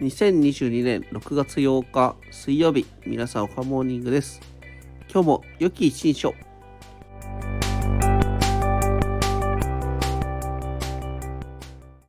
2022年6月8日水曜日皆さんおはモーニングです。今日も良き一日を。